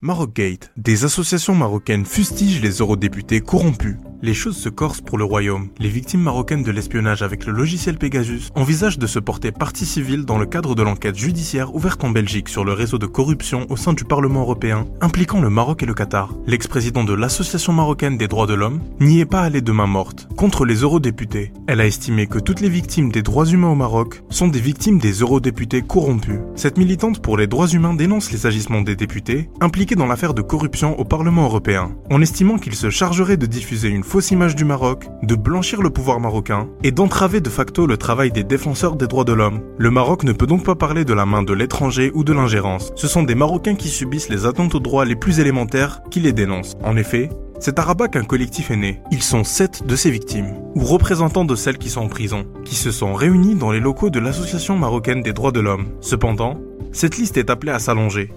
Marocgate. Des associations marocaines fustigent les eurodéputés corrompus. Les choses se corsent pour le royaume. Les victimes marocaines de l'espionnage avec le logiciel Pegasus envisagent de se porter partie civile dans le cadre de l'enquête judiciaire ouverte en Belgique sur le réseau de corruption au sein du Parlement européen impliquant le Maroc et le Qatar. L'ex-président de l'Association marocaine des droits de l'homme n'y est pas allé de main morte contre les eurodéputés. Elle a estimé que toutes les victimes des droits humains au Maroc sont des victimes des eurodéputés corrompus. Cette militante pour les droits humains dénonce les agissements des députés impliqués dans l'affaire de corruption au Parlement européen, en estimant qu'il se chargerait de diffuser une fausse image du Maroc, de blanchir le pouvoir marocain et d'entraver de facto le travail des défenseurs des droits de l'homme. Le Maroc ne peut donc pas parler de la main de l'étranger ou de l'ingérence. Ce sont des Marocains qui subissent les attentes aux droits les plus élémentaires qui les dénoncent. En effet, c'est à Rabat qu'un collectif est né. Ils sont sept de ces victimes, ou représentants de celles qui sont en prison, qui se sont réunis dans les locaux de l'Association marocaine des droits de l'homme. Cependant, cette liste est appelée à s'allonger.